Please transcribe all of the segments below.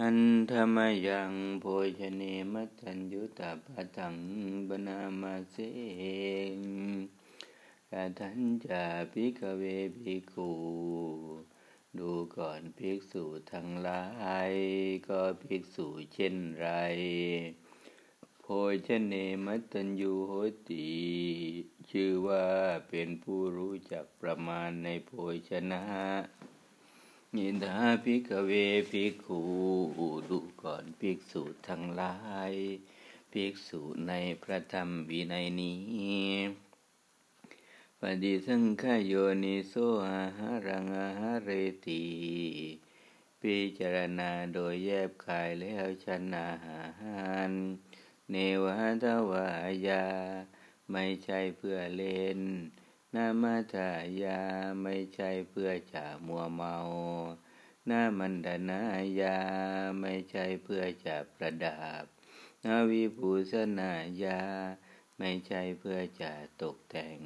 หันธรรมยังโพชเนมัตัญยุตาปะตังบนามาเสงกาทันจาภิกเวภิกขุดูก่อนภิกษุทั้งหลาย ก็ภิกษุเช่นไร โพชเนมัตัญญูโหติ ชื่อว่าเป็นผู้รู้จักประมาณในโภชนะ นิดาภิกเวภิกขุดูก่อนภิกษุทั้งหลายภิกษุในพระธรรมวินัยนี้ปฏิสังขโยนิโสอาหารังอาหาเรติพิจารณาโดยแยบคายแล้วชันอาหารเนวะทวายา ไม่ใช่เพื่อเล่น นามาทายาไม่ใช่เพื่อจะมัวเมานามันดานายาไม่ใช่เพื่อจะประดับนาวิภูสนายา ไม่ใช่เพื่อจะตกแต่ง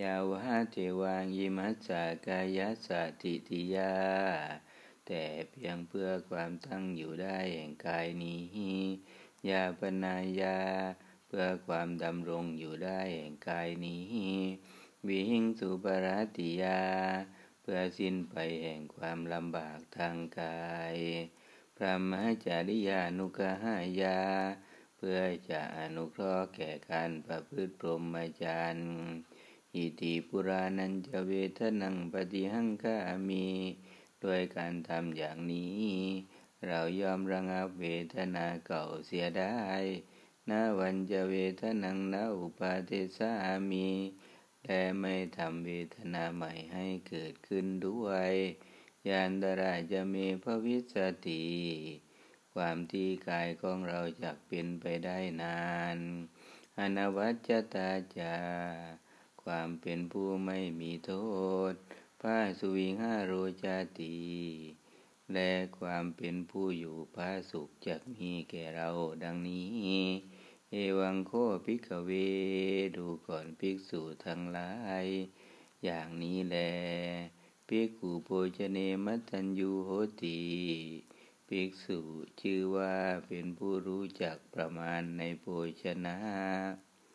ยาวะเทวางยิมัสสากายสติติยา แต่เพียงเพื่อความตั้งอยู่ได้แห่งกายนี้ ยาปนายา เพื่อความดำรงอยู่ได้แห่งกายนี้ วิหิงสุปรติยา เพื่อสิ้นไปแห่งความลำบากทางกายพระมหาจาริยานุกหายา เพื่อจะอนุเคราะห์แก่การประพฤติพรหมจรรย์อิติปุรานันจะเวทนังปฏิหังคามีด้วยการทำอย่างนี้ เรายอมระงับเวทนาเก่าเสียได้นาวันจะเวทนังนาอุปาเทสามี และไม่ทำเวทนาใหม่ให้เกิดขึ้นด้วยยานดราจะมีพระวิสติความที่กายของเราจะเป็นไปได้นานอนวัจตาจาความเป็นผู้ไม่มีโทษพระสุวิงหาโรจาติและความเป็นผู้อยู่พระสุขจะมีแก่เราดังนี้ เอวังโคภิกเว ดูก่อนภิกษุทั้งหลาย อย่างนี้แลภิกขุโภชเนมัตัญญูโหติภิกษุชื่อว่าเป็นผู้รู้จักประมาณในโภชนะ